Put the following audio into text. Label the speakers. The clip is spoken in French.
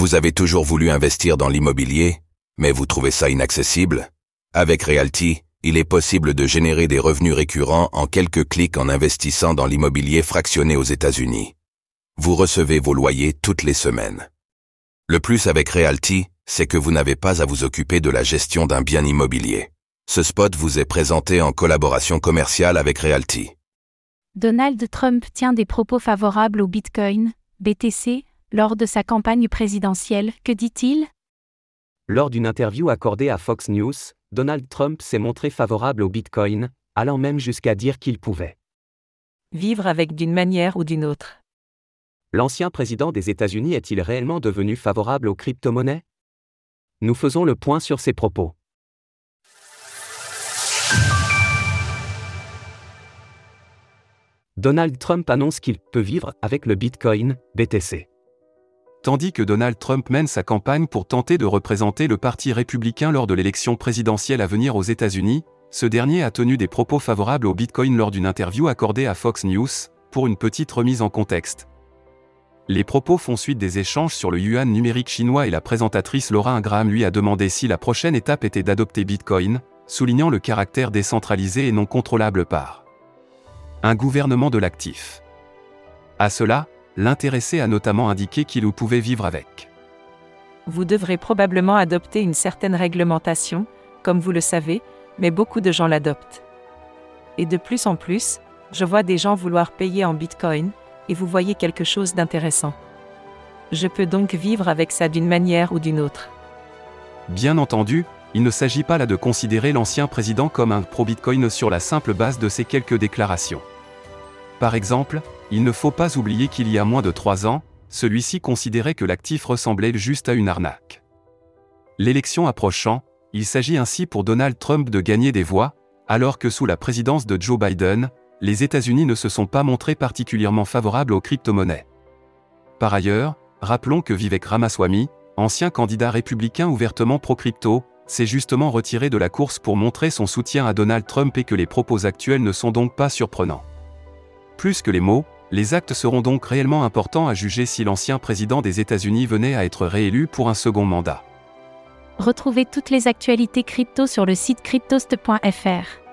Speaker 1: Vous avez toujours voulu investir dans l'immobilier, mais vous trouvez ça inaccessible? Avec Realty, il est possible de générer des revenus récurrents en quelques clics en investissant dans l'immobilier fractionné aux États-Unis. Vous recevez vos loyers toutes les semaines. Le plus avec Realty, c'est que vous n'avez pas à vous occuper de la gestion d'un bien immobilier. Ce spot vous est présenté en collaboration commerciale avec Realty.
Speaker 2: Donald Trump tient des propos favorables au Bitcoin, BTC, lors de sa campagne présidentielle. Que dit-il?
Speaker 3: Lors d'une interview accordée à Fox News, Donald Trump s'est montré favorable au Bitcoin, allant même jusqu'à dire qu'il pouvait
Speaker 4: vivre avec d'une manière ou d'une autre.
Speaker 3: L'ancien président des États-Unis est-il réellement devenu favorable aux crypto-monnaies? Nous faisons le point sur ses propos. Donald Trump annonce qu'il peut vivre avec le Bitcoin, BTC.
Speaker 5: Tandis que Donald Trump mène sa campagne pour tenter de représenter le Parti républicain lors de l'élection présidentielle à venir aux États-Unis, ce dernier a tenu des propos favorables au Bitcoin lors d'une interview accordée à Fox News, pour une petite remise en contexte. Les propos font suite des échanges sur le yuan numérique chinois et la présentatrice Laura Ingraham lui a demandé si la prochaine étape était d'adopter Bitcoin, soulignant le caractère décentralisé et non contrôlable par un gouvernement de l'actif. À cela, l'intéressé a notamment indiqué qu'il pouvait vivre avec.
Speaker 4: Vous devrez probablement adopter une certaine réglementation, comme vous le savez, mais beaucoup de gens l'adoptent. Et de plus en plus, je vois des gens vouloir payer en Bitcoin, et vous voyez quelque chose d'intéressant. Je peux donc vivre avec ça d'une manière ou d'une autre.
Speaker 5: Bien entendu, il ne s'agit pas là de considérer l'ancien président comme un pro-Bitcoin sur la simple base de ses quelques déclarations. Par exemple, il ne faut pas oublier qu'il y a moins de trois ans, celui-ci considérait que l'actif ressemblait juste à une arnaque. L'élection approchant, il s'agit ainsi pour Donald Trump de gagner des voix, alors que sous la présidence de Joe Biden, les États-Unis ne se sont pas montrés particulièrement favorables aux crypto-monnaies. Par ailleurs, rappelons que Vivek Ramaswamy, ancien candidat républicain ouvertement pro-crypto, s'est justement retiré de la course pour montrer son soutien à Donald Trump et que les propos actuels ne sont donc pas surprenants. Plus que les mots, les actes seront donc réellement importants à juger si l'ancien président des États-Unis venait à être réélu pour un second mandat.
Speaker 2: Retrouvez toutes les actualités crypto sur le site cryptost.fr.